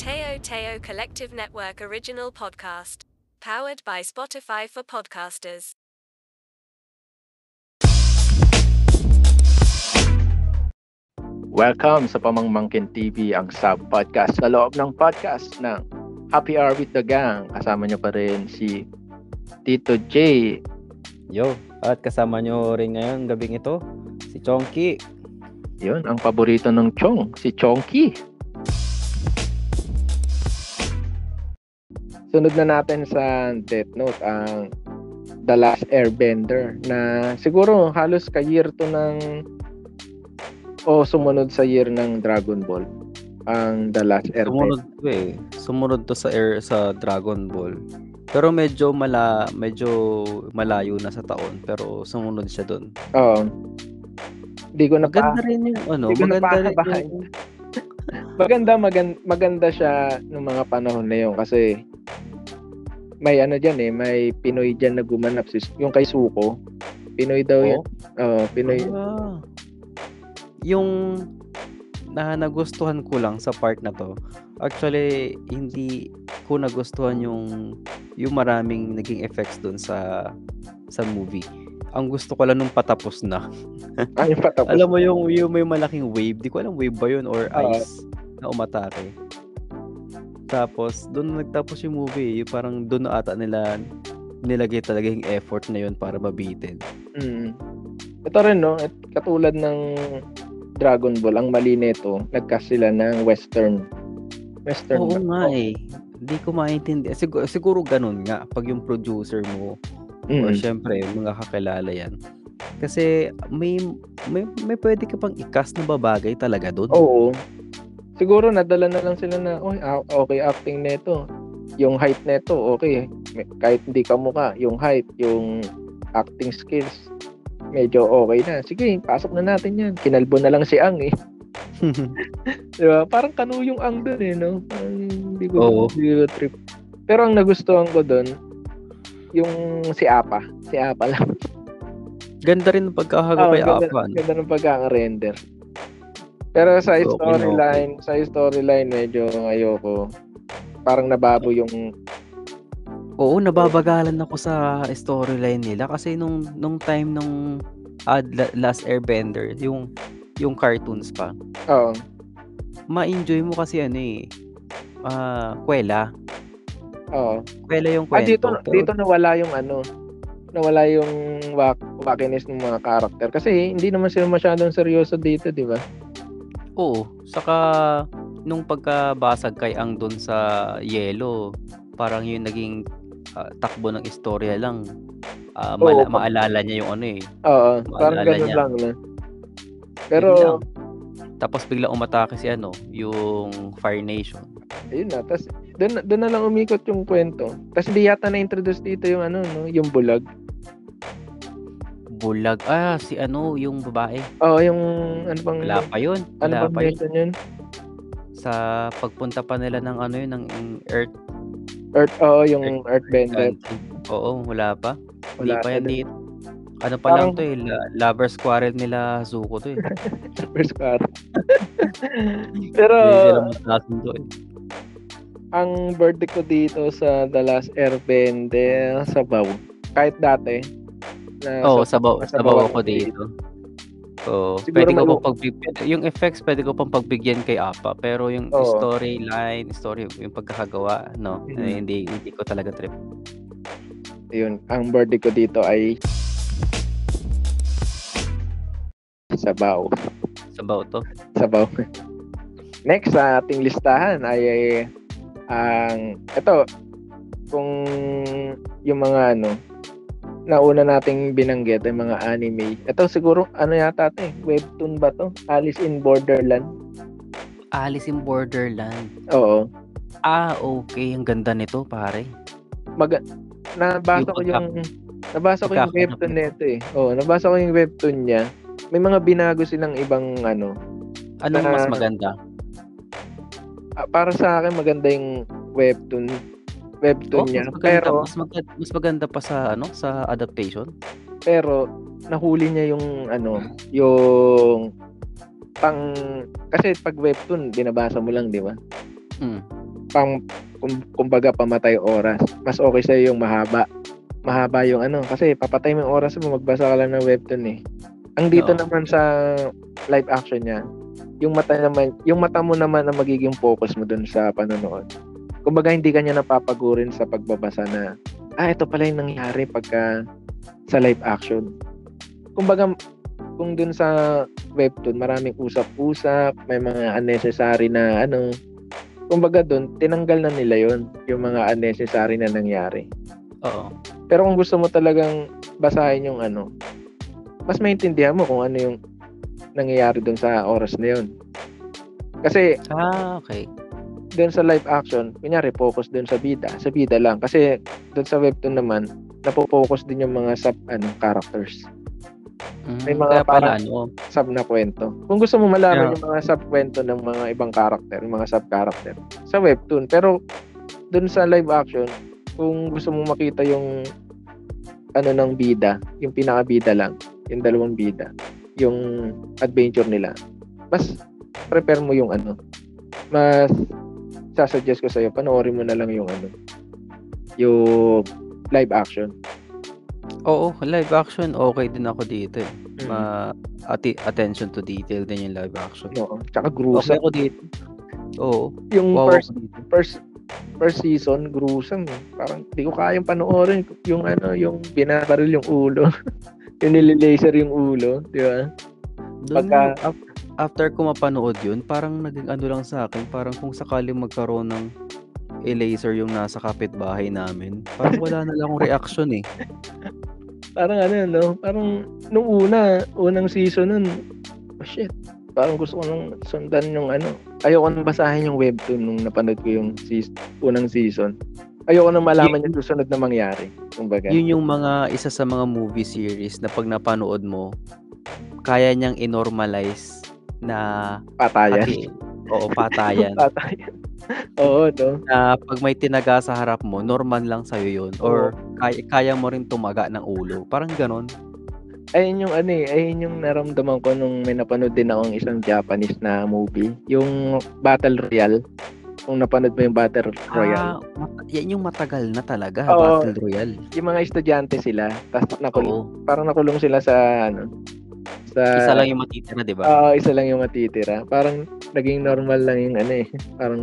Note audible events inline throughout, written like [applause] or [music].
Teo Teo Collective Network original podcast. Powered by Spotify for podcasters. Welcome sa Pamangmangkin TV, ang sub-podcast sa loob ng podcast ng Happy Hour with the Gang. Kasama nyo pa rin si Tito J. Yo, at kasama nyo rin ngayon gabing ito, si Chonky. Yun, ang paborito ng Chong, si Chonky. Sunod na natin sa Death Note, ang The Last Airbender na siguro halos ka-year to ng o sumunod sa year ng Dragon Ball ang The Last Airbender. Sumunod to eh. Sumunod to sa air sa Dragon Ball. Pero medyo mala medyo malayo na sa taon pero sumunod siya doon. Oo. Hindi ko na pa Maganda rin yung ano, maganda rin yung [laughs] maganda, maganda, maganda siya nung mga panahon na yun kasi may ano dyan eh, may Pinoy dyan na gumanap. sis- Yung kay Suko, Pinoy daw yun. Oo, Pinoy. Ah. yung na nagustuhan ko lang sa part na to. Actually, hindi ko nagustuhan yung yung maraming naging effects doon sa sa movie. Ang gusto ko lang nung patapos na. [laughs] Ay, patapos. Alam mo yung yung may malaking wave, di ko alam wave ba yun or Oo. ice na umatake. Tapos doon na nagtapos yung movie, yung parang doon na ata nila nilagay talaga yung effort na yun para mabitin. Mm. Ito rin, no? At katulad ng Dragon Ball, ang mali nito, nagcast sila ng Western. Western. Oo ba? nga eh. Hindi ko maintindihan. Siguro, siguro ganun nga pag yung producer mo Mm. or syempre mga kakilala yan. Kasi may may, may pwede ka pang i-cast na babagay talaga doon. Oo. Siguro nadala na lang sila na, "Oy, ah, okay acting nito. Yung height nito, okay. Kahit hindi ka mukha, yung height, yung acting skills, medyo okay na. Sige, pasok na natin yan. Kinalbo na lang si Ang eh. [laughs] Di ba? Parang kanu yung Ang doon eh, no? Parang hindi ko, Oo. hindi ko trip. Pero ang nagustuhan ko doon, yung si Apa. Si Apa lang. Ganda rin ang pagkakaga Oo, kay ganda, Apan. ganda ng pagkaka-render. Pero sa Oo, storyline, sa storyline medyo ayoko. Parang nababo yung Oo, nababagalan ako sa storyline nila kasi nung nung time nung ah, La- Last Airbender, yung yung cartoons pa. oh, Ma-enjoy mo kasi ano eh. Ah, kwela. oh. Kwela yung Ah, kwento. dito pero- dito nawala yung ano, nawala yung wak wackiness ng mga karakter kasi hindi naman sila masyadong seryoso dito, di ba? Oo, saka nung pagkabasag kay Ang doon sa Yellow, parang yung naging ah, takbo ng istorya lang. Ah, Oo, mala- pa- maalala niya yung ano eh. Oo, parang ganun niya. lang na. yun Pero lang. tapos bigla umatake si ano, yung Fire Nation. ayun na, tas doon doon na lang umikot yung kwento. Tas di yata na-introduce dito yung ano, no, yung bulag. Bulag. Ah, si ano, yung babae. Oo, yung ano bang Wala pa yun. ano Wala bang pa yun. yun? Sa pagpunta pa nila ng ano yun, ng Earth Earth, oo, yung Earthbender. country. Oo, wala pa. Hindi Wala pa pa yan dito. Ano pa Parang- lang to eh, la- lovers quarrel nila Zuko to eh. [laughs] First car. [laughs] Pero Hindi sila eh. ang verdict ko dito sa The Last Airbender, sabaw. Kahit dati. Na Oo, sa- sabaw, sabawan sabaw ako dito. So, Siguro pwede ko pang pagbigyan, yung effects pwede ko pang pagbigyan kay Apa, pero yung Oo. storyline, story, yung pagkakagawa, no, Mhm. eh, hindi, hindi ko talaga trip. Yun, ang verdict ko dito ay sabaw. Sabaw to. Sabaw. Next sa ating listahan ay, ay ang ito kung yung mga ano nauna nating binanggit ay mga anime. Ito siguro ano yata 'to eh, webtoon ba 'to? Alice in Borderland. Alice in Borderland. Oo. Ah, okay. Ang ganda nito, pare. Mag nabasa ko yung nabasa ko yung webtoon nito. eh. Oo, nabasa ko yung webtoon niya. May mga binago silang ibang ano. Anong mas Ah, maganda? ah, para sa akin maganda yung webtoon webtoon Oh, niya. mas maganda, Pero mas maganda, mas maganda pa sa ano, sa adaptation. pero nahuli niya yung ano, yung pang kasi pag webtoon binabasa mo lang, di ba? Mm. pang kum, kumbaga pamatay oras. Mas okay sa yung mahaba. Mahaba yung ano kasi papatay mo yung oras mo magbasa ka lang ng webtoon eh. Ang dito Oo. naman sa live action niya, yung mata naman, yung mata mo naman ang magiging focus mo dun sa panonood. Kumbaga hindi ka niya napapagurin sa pagbabasa na ah ito pala yung nangyari pagka sa live action. Kumbaga kung dun sa webtoon maraming usap-usap, may mga unnecessary na ano. Kumbaga dun tinanggal na nila yon yung mga unnecessary na nangyari. Oo. Pero kung gusto mo talagang basahin yung ano, mas maintindihan mo kung ano yung nangyayari dun sa oras na yun. Kasi Ah, okay. Dun sa live action, kunyari focus dun sa bida, sa bida lang. Kasi dun sa webtoon naman, napo-focus din yung mga sub ano, characters, Mm, May mga parang- ano, sub na kwento. Kung gusto mo malaman Yeah. yung mga sub kwento ng mga ibang character, yung mga sub character sa webtoon. Pero dun sa live action, kung gusto mo makita yung ano ng bida, yung pinaka-bida lang, yung dalawang bida, yung adventure nila, mas prepare mo yung ano, mas sasuggest ko sa'yo, panoorin mo na lang yung ano, yung live action. oo, live action, okay din ako dito eh. Mm. Ma ati- attention to detail din yung live action. Oo. Tsaka Okay gruesome. ako dito. Oo. Yung Wow first dito. first first season gruesome eh. Parang di ko kayang panoorin yung ano, yung binabaril yung ulo. [laughs] yung nililaser yung ulo, di ba? Doon, Pagka- after ko mapanood yun, parang naging ano lang sa akin, parang kung sakaling magkaroon ng e-laser yung nasa kapitbahay namin, parang wala na lang akong [laughs] reaction eh. Parang ano, no? Parang nung una, unang season nun, oh shit. Parang gusto ko nang sundan yung ano. Ayoko nang basahin yung webtoon nung napanood ko yung seas- unang season. Ayoko nang malaman yung susunod na mangyari. Kumbaga. Yun yung mga isa sa mga movie series na pag napanood mo, kaya niyang i-normalize na Patayan. pati, oo, patayan. [laughs] Patayan. Oo, no? na pag may tinaga sa harap mo, normal lang sa'yo yun. Or kaya, kaya mo rin tumaga ng ulo. Parang ganon. ayun yung ano eh, ayun yung naramdaman ko nung may napanood din akong isang Japanese na movie. Yung Battle Royale. Kung napanood mo yung Battle Royale. Ah, yan yung matagal na talaga, Oo. Battle Royale. Yung mga estudyante sila, tapos nakulong, Oo. parang nakulong sila sa ano, sa Isa lang yung matitira, di ba? Oo, isa lang yung matitira. Parang naging normal lang yung ano eh. Parang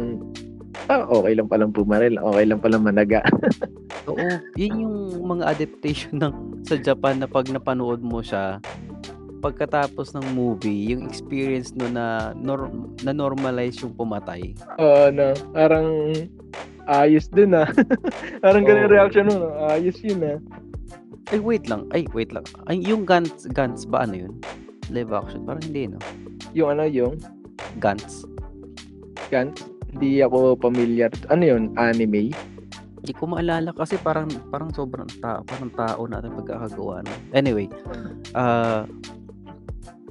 ah, okay lang palang pumaril, okay lang palang managa. [laughs] Oo. Yun yung mga adaptation ng sa Japan na pag napanood mo siya, pagkatapos ng movie, yung experience no na nor- na normalize yung pumatay. Oo, no. Parang ayos din ah. [laughs] parang ganun yung Oo. reaction mo. no? Ayos yun ah. Ay, wait lang. Ay, wait lang. Ay, yung Gantz, Gantz ba ano yun? Live action? Parang hindi, no? Yung ano, yung Gantz. Gantz, hindi ako familiar. Ano yun? Anime? Hindi ko maalala kasi parang parang sobrang tao, parang tao natin pagkakagawa no. Anyway, ah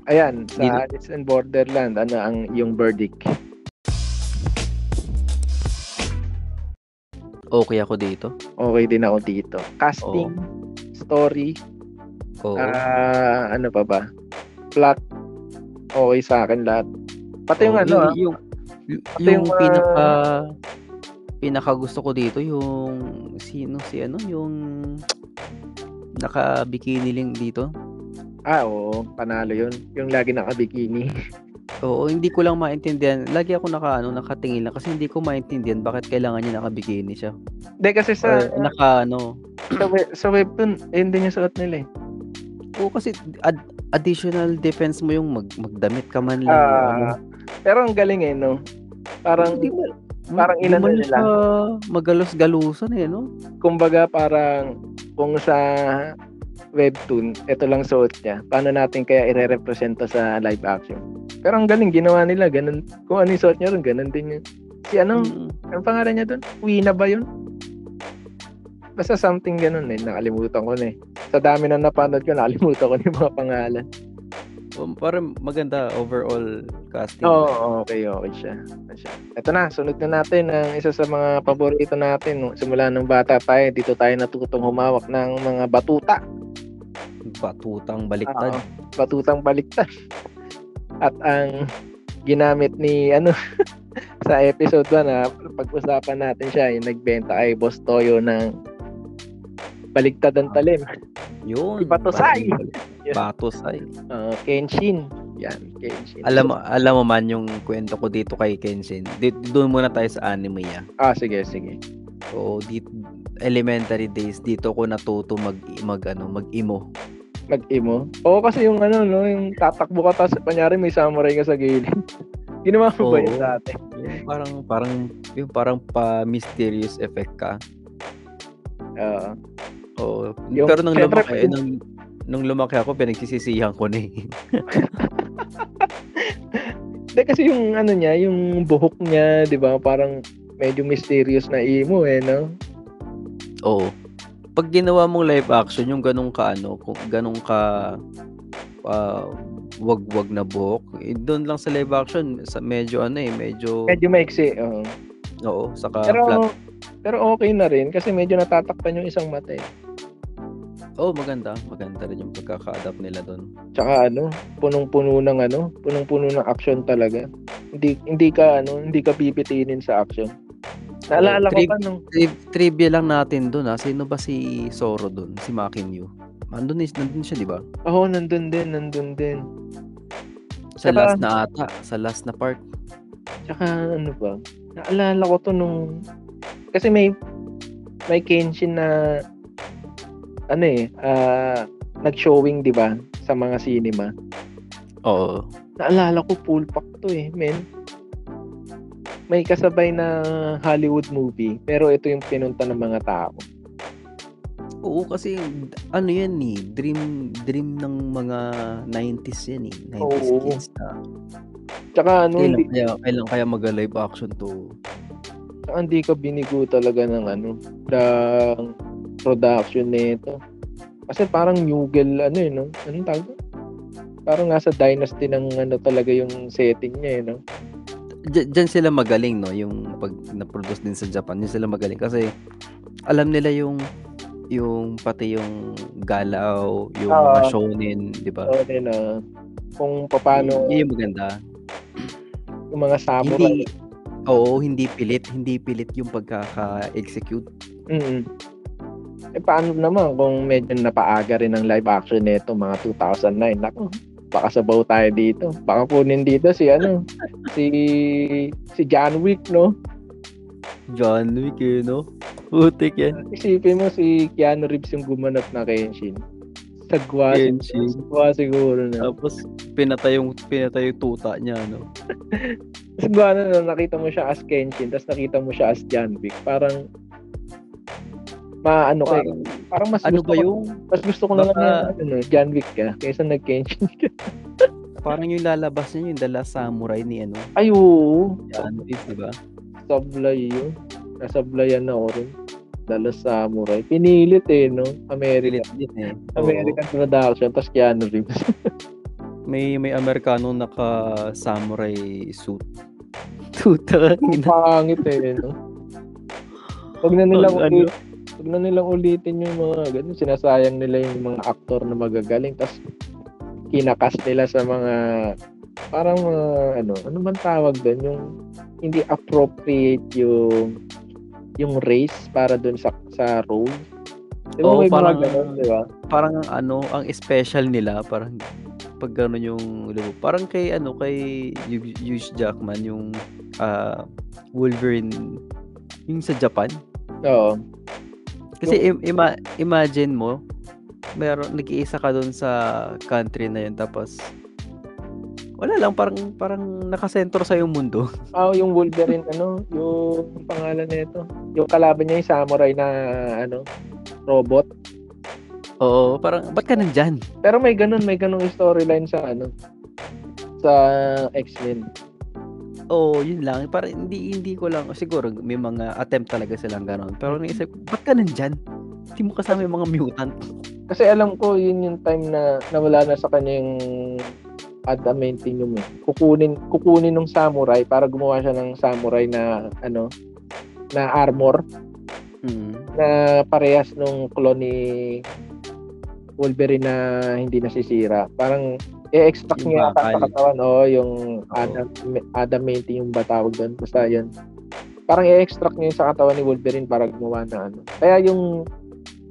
Ayan, sa Alice in Borderland, ano ang yung verdict? okay ako dito. Okay din ako dito. Casting, story, Oo. ah ano pa ba? Plot, okay sa akin lahat. Pati yung Oo, ano, ah, yung, yung, Pati yung yung, ah, pinaka pinaka gusto ko dito yung sino si ano yung naka bikini lang dito. ah, oo, panalo yun. Yung lagi naka-bikini. [laughs] Oo, hindi ko lang maintindihan. Lagi ako naka ano, nakatingin lang kasi hindi ko maintindihan bakit kailangan niya naka-bikini siya. Hindi, kasi sa, Or naka ano. Sa, web, sa webtoon, ayun din yung suot nila eh. Oo, kasi ad- additional defense mo yung mag magdamit ka man lang. o ano. Pero ang galing eh, no? Parang, Hindi mo- parang inano mo nila. magalos-galusan eh, no? kumbaga parang kung sa webtoon, ito lang suot niya. Paano natin kaya ire-represent to sa live action? Pero ang galing, ginawa nila. Ganun, kung ano yung suot niya rin, ganun din yun. Si ano, Mm. ang pangalan niya doon? Wina ba yun? Basta something ganun eh. Nakalimutan ko na eh. Sa dami na napanood ko, nakalimutan ko na yung mga pangalan. Um, parang maganda overall casting. Oo, okay, okay siya. Siya. Ito na, sunod na natin ang isa sa mga paborito natin. Simula nung bata tayo, dito tayo natutong humawak ng mga batuta. Batutang baliktad. Oo, batutang baliktad. At ang ginamit ni ano [laughs] sa episode 1 na pag-usapan natin siya, yung nagbenta kay Boss Toyo ng baligtad ang talim. Yun. Ipatusay. parang- Patusay. Uh, Kenshin. Yan, Kenshin. Alam mo, alam mo man yung kwento ko dito kay Kenshin. Dito, doon muna tayo sa anime ah. Ah, sige, sige. So, dito, elementary days, dito ko natuto mag, mag, ano, mag-imo. Mag-imo. Oo, kasi yung ano, no, yung tatakbo ka, tapos kunyari may samurai ka sa gilid. [laughs] Ginawa mo ba yun dati? Parang, parang, yung parang pa-mysterious effect ka. Oo. Oo. Yung- Pero nung lumaki, yung- nung, nung lumaki ako, pinagsisisihan ko na eh. [laughs] Kasi yung ano niya, yung buhok niya, 'di ba? Parang medyo mysterious na imo eh, no? Oo. Pag ginawa mong live action, yung ganun ka ano, kung ganun ka ah, wag-wag na buhok, eh, doon lang sa live action, sa medyo ano eh, medyo Medyo maiksi. oo. oo, saka Pero flat. Pero okay na rin kasi medyo natatakpan yung isang mata eh. Oh, maganda. Maganda rin yung pagkaka-adapt nila doon. Tsaka ano, punong-puno ng ano, punong-puno ng action talaga. Hindi hindi ka ano, hindi ka pipitinin sa action. Naalala ko pa nung Tri- trivia lang natin doon ah. Sino ba si Zoro doon? Si Makinyu. Andun, is, nandun siya, di ba? oh, nandun din, nandun din. Sa Saka- last na ata. Sa last na part. Tsaka ano ba? Naalala ko to nung kasi may may Kenshin na ano eh, ah, nag-showing 'di ba sa mga cinema. Oo. Naalala ko full pack to eh, men. May kasabay na Hollywood movie, pero ito yung pinunta ng mga tao. Oo, kasi ano yan eh. Dream, dream ng mga 90s yan eh. 90s Oo. kids na. Tsaka ano, Kailan hindi, kaya, kailan kaya mag-live action to? Hindi ka binigo talaga ng ano, ng production nito. Kasi parang Newgel, ano eh, no? Anong tawag? Parang nasa dynasty ng ano talaga yung setting niya eh, no? Diyan, diyan sila magaling, no? Yung pag na-produce din sa Japan, diyan sila magaling. Kasi alam nila yung yung pati yung galaw, yung mga Ah. shonen, di ba? So, din, ah, kung paano Yun yung maganda. yung mga samurai. Hindi, oo, hindi pilit. Hindi pilit yung pagkaka-execute. Mm. Eh, paano naman kung medyo napaaga rin ang live action nito mga 2009? Nako, baka sabaw tayo dito. Baka punin dito si ano, [laughs] si si John Wick, no? John Wick, eh, no? Putik yan. Isipin mo si Keanu Reeves yung gumanap na Kenshin. Sagwa, Kenshin. sagwa siguro na. Tapos, pinatay yung, pinatay yung tuta niya, no? [laughs] Sagwa na, no, nakita mo siya as Kenshin, tapos nakita mo siya as John Wick. Parang, maano kay Parang, parang mas ano gusto ba ko, yung, mas gusto ko na lang Baka- na ano, John Wick ka kaysa nag-Kenshin ka. [laughs] parang yung lalabas niya yung Last Samurai ni, ano, Ay, oo. John Wick, di ba? Sablay yun. Nasablayan na ako Dala Samurai. Pinilit eh, no? American. Pilit din, eh. Oo. American production. Tapos Keanu Reeves. [laughs] May, may Amerikano naka-samurai suit. Tuta, pangit eh, no? Huwag na nilang Ang ano? ulit, Huwag na nilang ulitin yung mga ganun. Sinasayang nila yung mga aktor na magagaling. Tapos kinakas nila sa mga parang mga ano, ano man tawag doon? Yung hindi appropriate yung yung race para doon sa sa role. Di ba Oo, may parang- ganun, di ba? Parang ang ano, ang special nila, parang pag gano'n yung logo. Parang kay ano, kay Hugh Jackman, yung ah, Wolverine, yung sa Japan. Oo. Kasi im- ima- imagine mo, meron nag-iisa ka doon sa country na yun tapos wala lang parang parang nakasentro sa yung mundo. Ah, yung Wolverine ano, yung pangalan nito. Yung kalaban niya yung samurai na ano, robot. Oo, parang ba't ka nandyan? Pero may ganun, may ganung storyline sa ano sa X-Men. Oo, yun lang. Parang hindi hindi ko lang siguro may mga attempt talaga silang gano'n. Pero naisip, ko, ba't ka nandyan? Hindi mo kasama yung mga mutant. Kasi alam ko yun yung time na nawala na sa kanya yung adamantium eh. Kukunin kukunin ng samurai para gumawa siya ng samurai na ano na armor Mm. na parehas nung clone ni Wolverine na hindi nasisira. Parang i-extract Yung niya sa katawan. Oo, yung adam, adamantium ba tawag doon? Basta yun. Parang i-extract niya sa katawan ni Wolverine para gumawa na ano. Kaya yung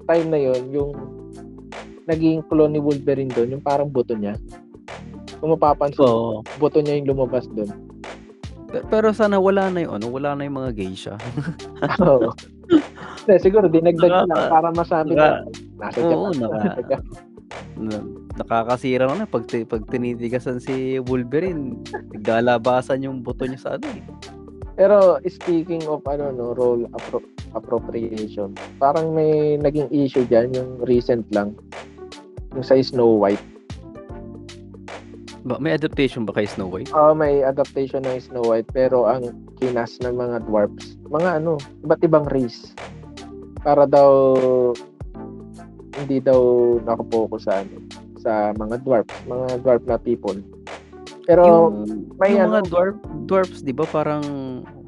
time na yun, yung naging clone ni Wolverine doon, yung parang buto niya. Kung mapapansin, Oo. buto niya yung lumabas doon. Pe- Pero sana wala na yung ano, wala na yung mga geisha. [laughs] Oo. Hindi, siguro dinagdag Naka- lang para masabi naka- na nasa Oo, Japan. naka- nasa Japan. Na- nakakasira na pag, ti- pag tinitigasan si Wolverine, naglalabasan yung buto niya sa ano eh. Pero speaking of ano no, role appro- appropriation, parang may naging issue diyan yung recent lang yung sa Snow White. Ba, may adaptation ba kay Snow White? Oh, may adaptation ng Snow White pero ang kinas ng mga dwarfs, mga ano, iba't ibang race. Para daw hindi daw nakapokus sa ano, sa mga dwarfs, mga dwarf na people. Pero yung, may yung ano- mga dwarf, dwarfs, di ba parang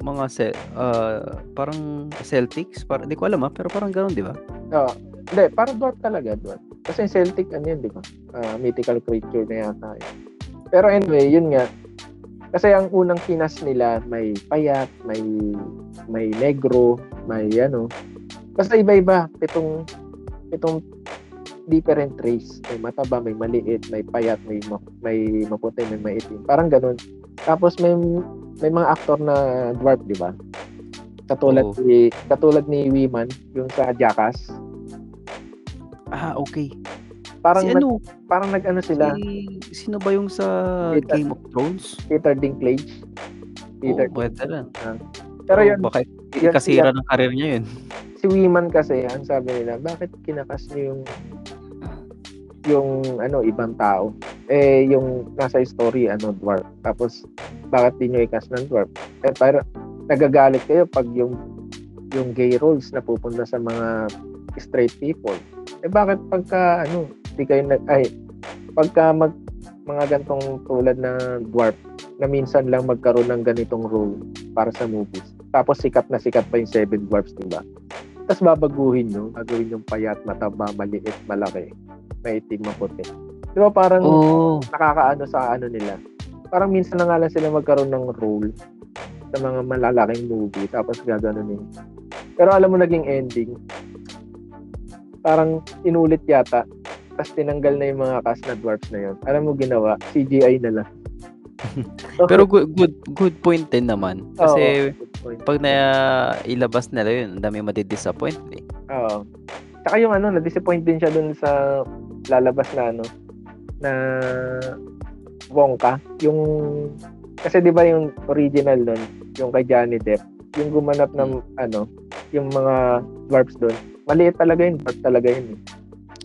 mga se, ah, parang Celtics, para, di ko alam ah, pero parang ganoon, di ba? Oo. Hindi, parang dwarf talaga, dwarf. Kasi Celtic, ano yun, di ba? Ah, mythical creature na yata yun. Pero anyway, yun nga. Kasi ang unang kinas nila, may payat, may may negro, may ano. Basta iba-iba. Pitong, pitong different race. May mataba, may maliit, may payat, may, ma- may maputi, may maitim. Parang ganun. Tapos may may mga aktor na dwarf, di ba? Katulad Oo. ni katulad ni Wiman, yung sa Jackass. Ah, okay. Parang si nag, ano, parang nag-ano sila, si, sino ba yung sa Peter. Game of Thrones? Peter Dinklage. Peter. Oo, pwede lang. Pero Oo, yun, baka yun kasira ng karir niya yun. si Wiman kasi, ang sabi nila, bakit kinakas niyo yung yung ano ibang tao eh yung nasa story ano dwarf tapos bakit di nyo ikas ng dwarf eh pero nagagalit kayo pag yung yung gay roles na pupunta sa mga straight people eh bakit pagka ano di kayo nag ay pagka mag mga gantong tulad na dwarf na minsan lang magkaroon ng ganitong role para sa movies tapos sikat na sikat pa yung seven dwarfs diba tapos babaguhin nyo gagawin yung payat mataba maliit malaki maitim maputi di ba parang Oo. nakakaano sa ano nila. Parang minsan na nga lang sila magkaroon ng role sa mga malalaking movie tapos gaganunin. Pero alam mo naging ending. Parang inulit yata. Tapos tinanggal na yung mga cast na dwarfs na yun. Alam mo ginawa? CGI na lang. [laughs] Pero good, good good point din naman. Kasi Oo, pag na ilabas nila yun, ang dami madidisappoint eh. Oo. Tsaka yung ano, na-disappoint din siya dun sa lalabas na ano, na Wonka. Yung, kasi di ba yung original nun, yung kay Johnny Depp, yung gumanap ng ano, yung mga dwarfs doon. Maliit talaga yun, dwarf talaga yun. eh.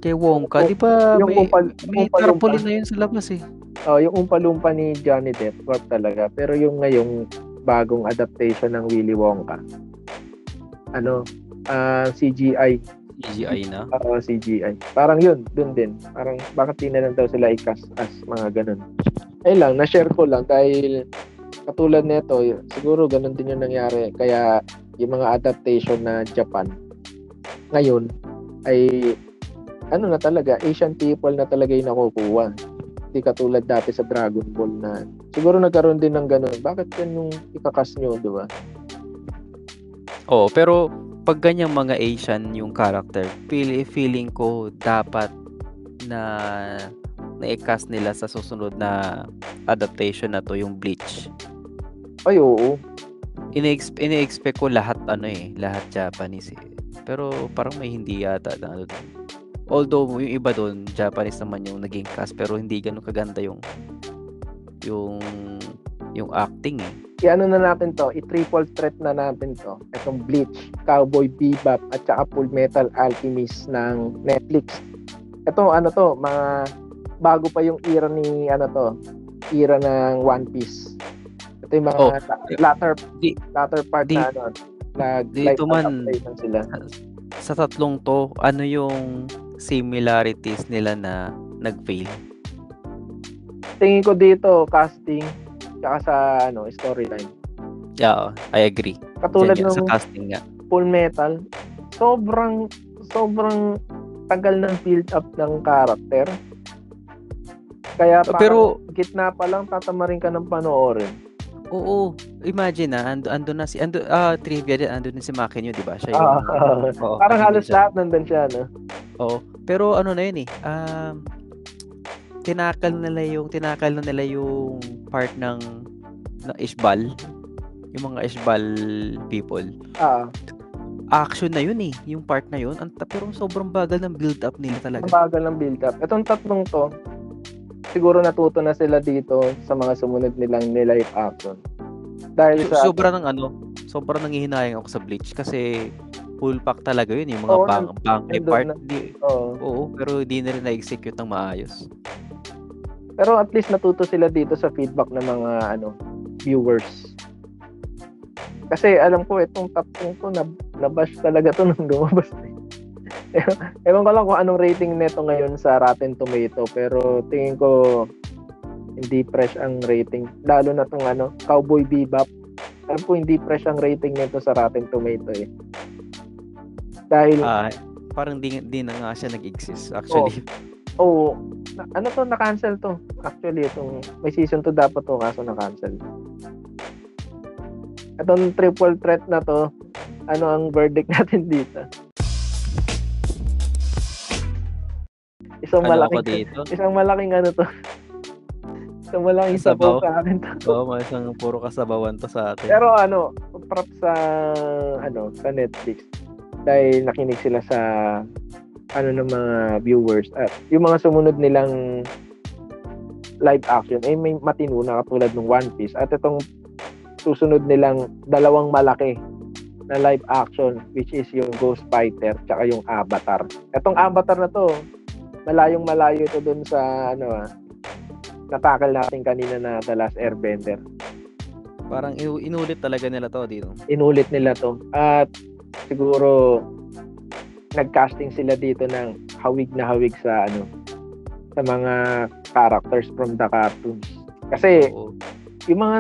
Kay Wonka, di ba yung may, umpal- may umpalumpa. tarpaulin na yun sa labas eh. Oh, yung umpa-lumpa ni Johnny Depp, dwarf talaga. Pero yung ngayong bagong adaptation ng Willy Wonka, ano, ah, CGI CGI na. Oo, CGI. Parang yun, dun din. Parang bakit di na lang daw sila i-cast as mga ganun. Ayun lang, na-share ko lang dahil katulad nito, siguro ganun din yung nangyari. Kaya yung mga adaptation na Japan ngayon ay ano na talaga, Asian people na talaga yung nakukuha. Hindi katulad dati sa Dragon Ball na siguro nagkaroon din ng ganun. Bakit yan yung ikakas nyo, di ba? Oo, pero pag ganyang mga Asian yung character, feel, feeling ko dapat na na-cast nila sa susunod na adaptation na to yung Bleach. Ay, oo. Ine-exp- ine-expect ko lahat ano eh, lahat Japanese eh. Pero parang may hindi yata na ano dun. Although yung iba doon Japanese naman yung naging cast pero hindi ganun kaganda yung yung yung acting eh. i-ano na natin to, i-triple threat na natin to. Itong Bleach, Cowboy Bebop, at saka Full Metal Alchemist ng Netflix. Ito, ano to, mga bago pa yung era ni, ano to, era ng One Piece. Ito yung mga Oh, la- latter, di- latter part di- na, ano, nag dito man- adaptation sila. Sa tatlong to, ano yung similarities nila na nag-fail? Tingin ko dito, casting, tsaka sa, ano, storyline. Yeah, I agree. Katulad Diyan ng casting nga. Full Metal, sobrang sobrang tagal ng build up ng character. Kaya parang Pero gitna pa lang tatamarin ka ng panoorin. oo, imagine na ando, ando na si ando ah trivia din ando din si Makinyo, 'di ba? Siya Ah, yung [laughs] oo, parang andun halos siya. lahat nandun siya, no? Oo. Pero ano na yun eh, um, tinakal nila yung tinakal na nila yung part ng ng Ishbal. Yung mga Ishbal people. Ah, Action na yun eh, yung part na yun. Ang, pero sobrang bagal ng build up nila talaga. bagal ng build-up. Itong tatlong to, siguro natuto na sila dito sa mga sumunod nilang nilive action. Dahil So, sa... sobra ng ano, sobra nanghihinayang ako sa Bleach kasi full pack talaga yun, yung mga Oo, bang, nandun part. na. Di, Oo. oo, pero di na rin na-execute ng maayos. Pero at least natuto sila dito sa feedback ng mga ano viewers. Kasi alam ko itong tatlong to na nabash talaga to [laughs] nung lumabas. Ewan ko lang kung anong rating nito ngayon sa Rotten Tomato pero tingin ko hindi fresh ang rating. Lalo na tong ano, Cowboy Bebop. Alam ko hindi fresh ang rating nito sa Rotten Tomato eh. Dahil Ah, parang di, di na nga siya nag-exist actually. Oo. Na, ano to, na-cancel to. Actually, itong, may season 2 dapat to, kaso na-cancel. Itong triple threat na to, ano ang verdict [laughs] natin dito? Isang Ano malaking, dito? isang malaking ano to. Isang malaking sabaw Sabaw? sa akin to. Oo, mga isang puro kasabawan to sa atin. Pero ano, prop sa ano, sa Netflix dahil nakinig sila sa ano ng mga viewers at yung mga sumunod nilang live action ay may matino na katulad ng One Piece at itong susunod nilang dalawang malaki na live action which is yung Ghost Fighter tsaka yung Avatar. Itong Avatar na to, malayong malayo ito dun sa ano ah, natakal natin kanina na The Last Airbender. Parang inu- inulit talaga nila to dito. inulit nila to. At siguro nag-casting sila dito ng hawig na hawig sa ano sa mga characters from the cartoons. Kasi Oo. yung mga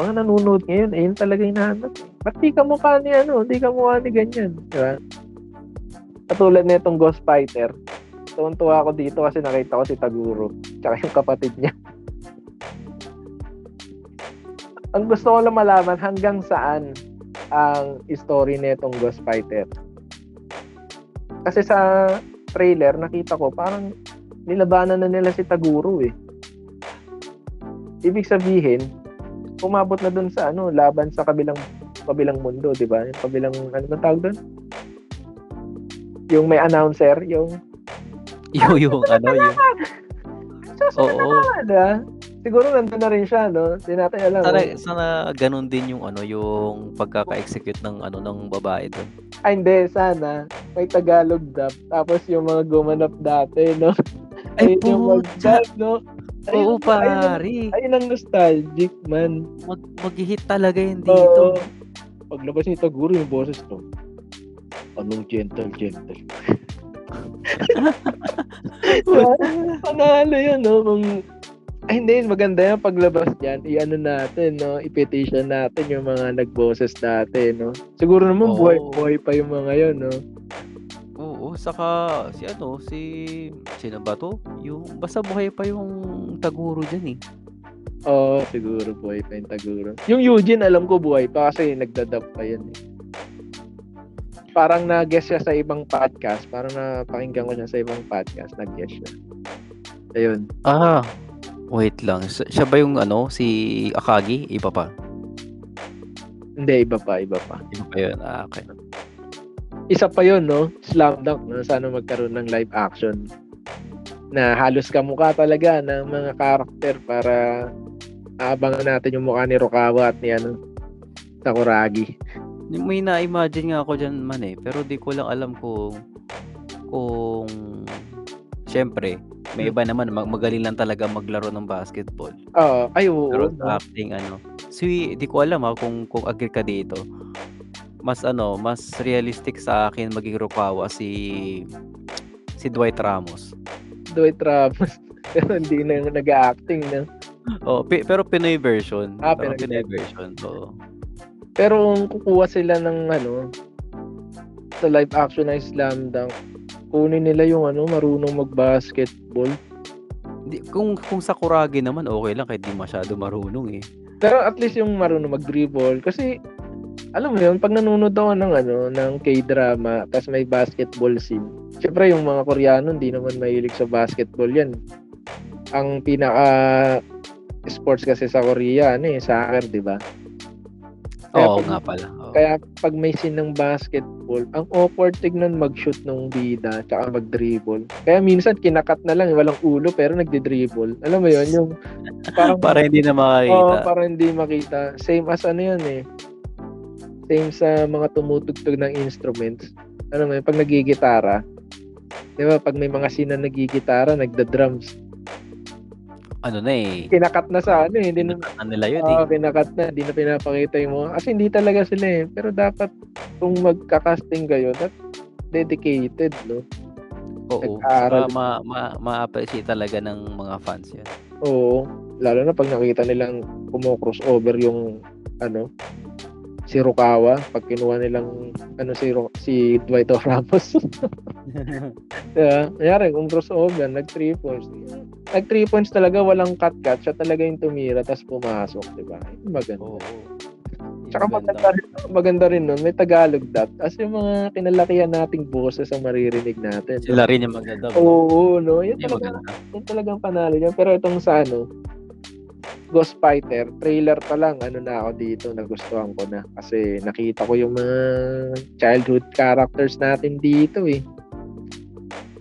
mga nanonood ngayon, ayun talaga yung nahanap. Ba't di ka mukha ni ano, di ka mukha ni ganyan, di ba? Katulad nitong Ghost Fighter, tuwan-tuwa ako dito kasi nakita ko si Taguro, tsaka yung kapatid niya. [laughs] Ang gusto ko lang malaman hanggang saan ang story nitong Ghost Fighter. Kasi sa trailer, nakita ko parang nilabanan na nila si Taguro eh. Ibig sabihin, umabot na dun sa ano, laban sa kabilang kabilang mundo, di ba? Yung kabilang, ano ba tawag dun? Yung may announcer, yung, Yung, yung ano, yung... [laughs] Oo. naman, ah. Siguro nandun na rin siya, no? Hindi natin alam. Sana, oh. sana ganun din yung ano, yung pagkaka-execute ng ano ng babae doon. Ay, hindi, sana. May Tagalog dub. Tapos yung mga gumanap dati, no? Ay, Ayun yung mag-dub, no? Oo, Ayun- ayun- pare. Ayun ang nostalgic, man. Mag, mag-hit talaga yun Oo. dito. Paglabas ni Taguro yung boses to. Anong gentle, gentle. [laughs] Panalo yun, no? Kung... Ay, hindi. Maganda yan paglabas dyan. I-ano natin, no? I-petition natin yung mga nagboses dati, no? Siguro naman Oo. buhay, buhay pa yung mga yun, no? Oo, saka si ano, si sino ba to? Yung basta buhay pa yung Taguro diyan eh. Oo, siguro buhay pa yung Taguro. Yung Eugene, alam ko buhay pa kasi nagdadab pa yan, eh. Parang nag-guest siya sa ibang podcast. Parang napakinggan ko siya sa ibang podcast. Nag-guest siya. Ayun. Ah, wait lang. Siya ba yung ano, si Akagi? Iba pa. Hindi, iba pa, iba pa. Iba pa yun. Ah, okay. Isa pa yun, no? Slam dunk, no? Sana magkaroon ng live action na halos kamukha talaga ng mga karakter para aabangan natin yung mukha ni Rokawa at ni ano, Sakuragi. May na-imagine nga ako dyan man eh. Pero di ko lang alam kung kung syempre, may iba naman mag magaling lang talaga maglaro ng basketball. Oo, ay oo. Pero sa acting ano, si di ko alam ha kung kung agree ka dito. Mas ano, mas realistic sa akin maging Rukawa si si Dwight Ramos. Dwight Ramos. [laughs] Pero hindi na nag-acting na. Oh, pi- pero Pinoy version. Ah, Parang Pinoy Pinoy version. Oo. Pero kung kukuha sila ng ano, sa live action na slam dunk, kunin nila yung ano, marunong mag-basketball. Di kung kung Sakuragi naman okey lang kahit di masyado marunong, eh. Pero at least yung marunong mag-dribble kasi alam mo yun, 'pag nanonood ako ng ano, ng K-drama ta's may basketball scene, siyempre yung mga Koreano hindi naman mahilig sa basketball 'yan. Ang pinaka sports kasi sa Korea ano, eh, soccer, 'di ba? Kaya Oo 'pag nga pala, oo. kaya 'pag may scene ng basketball, ang awkward tignan mag-shoot nung bida tsaka mag-dribble. Kaya minsan kina-cut na lang, walang ulo pero nagdi-dribble. Alam mo yun, yung parang [laughs] Para hindi na Oo, makakita. para hindi makita. Same as ano yun, eh, same sa mga tumutugtog ng instruments. Alam mo yun, 'pag naggigitara, 'di ba 'pag may mga scene na naggigitara, nagda-drums. Ano na, eh, Kina-cut na sa ano, eh, hindi na na nila yun, eh. oo, kina-cut na, hindi na pinapakita yung mga kasi hindi talaga sila, eh. Pero dapat kung magka-casting kayo, dapat dedicated, 'no? Oo, Nag-aaral. ma ma ma-appreciate talaga ng mga fans yun. Oo, lalo na 'pag nakita nilang kumo-crossover yung ano, si Rukawa, 'pag kinuha nilang ano si Ru si Dwight Ramos. [laughs] 'Di ba? Kunyari kung crossover, nag-3 points. Nag-3 points talaga, walang cut-cut, siya talaga yung tumira ta's pumasok, 'di ba? Maganda. Oo. Tsaka maganda ganda. rin maganda rin nun, may Tagalog dub, ta's yung mga kinalakihan nating boses ang maririnig natin. Sila rin yung no? Oo, 'no? Yun talaga maganda. yun talagang panalo niya. Pero itong sa ano, Ghost Fighter, trailer pa lang, ano na ako dito, nagustuhan ko na. Kasi nakita ko yung mga childhood characters natin dito eh.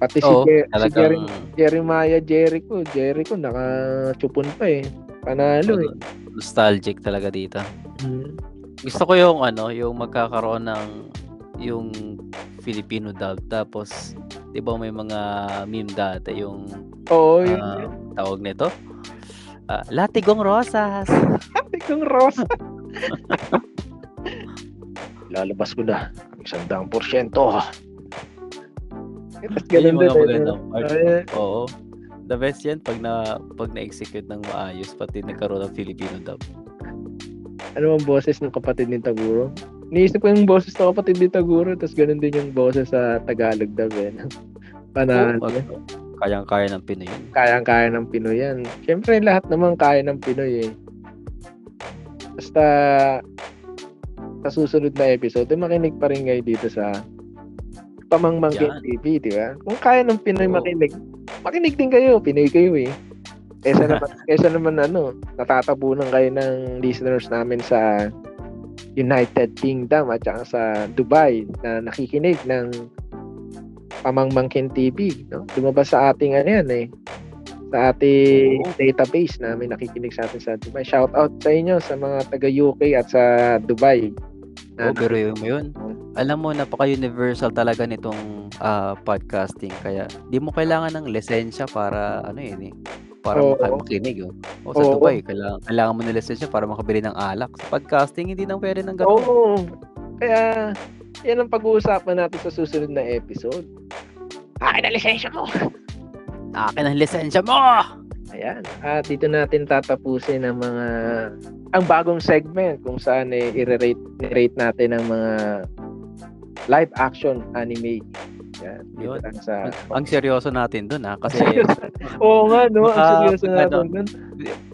Pati si, Oo, Jer- si talagang Jer- Jeremiah Jericho, Jericho, naka-chupon pa eh. Panalo eh. nostalgic talaga dito. Mm. Gusto ko yung ano, yung magkakaroon ng yung Filipino dub tapos 'di ba may mga meme dati yung Oo, yun. ah, tawag nito? Ah, Latigong Rosas. [laughs] Ikaw, Rosa. [laughs] Lalabas ko na ang isang daang porsyento. Ganun yung din mga eh, part. Ay, Oo. The best yan pag na pag na-execute ng maayos pati nagkaroon ng Filipino dub. ano ang boses ng kapatid ni Taguro? Niisip ko yung boses ng kapatid ni Taguro, tapos ganun din yung boses sa Tagalog dub eh. Panalo. Oo, kayang-kaya ng Pinoy yun. Kayang-kaya ng Pinoy yan. Siyempre, lahat naman kaya ng Pinoy eh. Basta sa susunod na episode, eh, makinig pa rin kayo dito sa Pamangmangkin Yan. TV, di ba? Kung kaya ng Pinoy Oo. makinig, makinig din kayo. Pinoy kayo eh. Kesa [laughs] naman, kesa naman ano, natatabunan kayo ng listeners namin sa United Kingdom at saka sa Dubai na nakikinig ng Pamangmangkin TV, no? Lumabas sa ating ano yan eh, sa ating database na may nakikinig sa atin sa Dubai. Shout out sa inyo sa mga taga UK at sa Dubai. Oo, pero yun mo yun. Alam mo, napaka-universal talaga nitong ah, podcasting. Kaya, di mo kailangan ng lisensya para, ano yun eh, para Oo. maka- makinig. Oh. O sa Oo. Dubai, kailangan, kailangan mo ng lisensya para makabili ng alak. Sa podcasting, hindi nang pwede ng ganun. Oo. Kaya, yan ang pag-uusapan natin sa susunod na episode. Akin na lisensya mo! Akin ang lisensya mo! Ayan. At dito natin tatapusin ang mga ang bagong segment kung saan eh, i-rate, i-rate natin ang mga live action anime. Yan. Dito Yun. lang sa... Ang seryoso natin dun ha. Kasi [laughs] Oo nga, no? Ang seryoso pag natin ano, nun.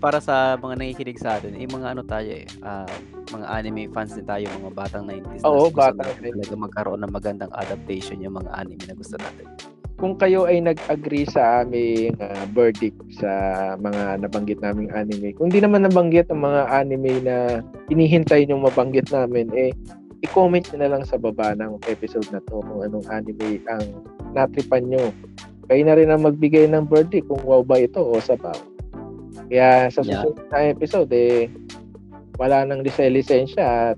para sa mga nakikinig sa atin, eh, mga ano tayo eh, ah, mga anime fans din tayo, mga batang 90s. na Oo, batang natin talaga magkaroon ng magandang adaptation yung mga anime na gusto natin. Kung kayo ay nag-agree sa aming ah, verdict sa mga nabanggit naming anime, kung di naman nabanggit ang mga anime na hinihintay nyo mabanggit namin, eh, i-comment nyo na lang sa baba ng episode na to kung anong anime ang natripan nyo. Kayo na rin ang magbigay ng verdict kung wow ba ito o sabaw. Kaya sa Yeah. susunod na episode, eh, wala nang lisensya at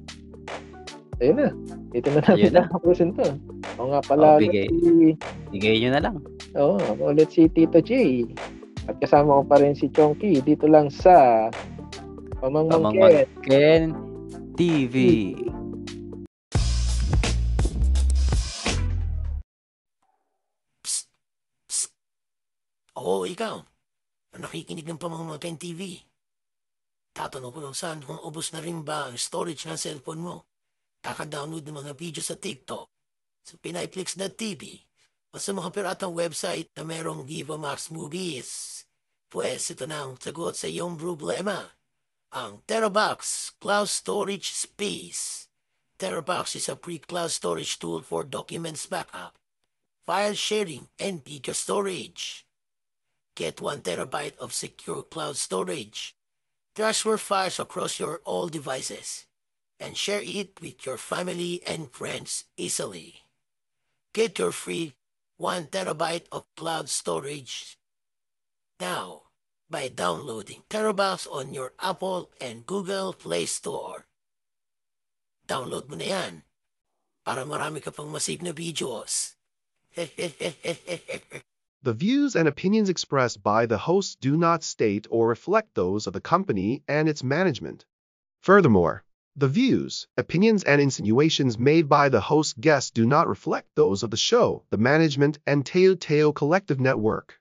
ayun na. Dito na natin na. tatapusin to. O nga pala, Oh, bigay. si- Bigay nyo na lang. Oo, ako ulit si Tito J. At kasama ko pa rin si Chonky dito lang sa Pamangmangkin. Pamangmangkin TV. Oo, ikaw. Na nakikinig ng pamamagkain TV. Tatanong ko lang saan kung ubos na rin ba ang storage ng cellphone mo. Kaka-download ng mga video sa TikTok, sa PinayFlix.tv, o sa mga piratang website na merong Viva Max Movies. Pues ito na ang sagot sa iyong problema. Ang Terabox Cloud Storage Space. Terabox is a free cloud storage tool for documents backup, file sharing, and video storage. Get 1 terabyte of secure cloud storage. Transfer files across your all devices and share it with your family and friends easily. Get your free 1 terabyte of cloud storage now by downloading Terabox on your Apple and Google Play Store. Download mo na yan para marami ka pang masave na videos. [laughs] The views and opinions expressed by the hosts do not state or reflect those of the company and its management. Furthermore, the views, opinions, and insinuations made by the host guests do not reflect those of the show, the management, and Teo Teo Collective Network.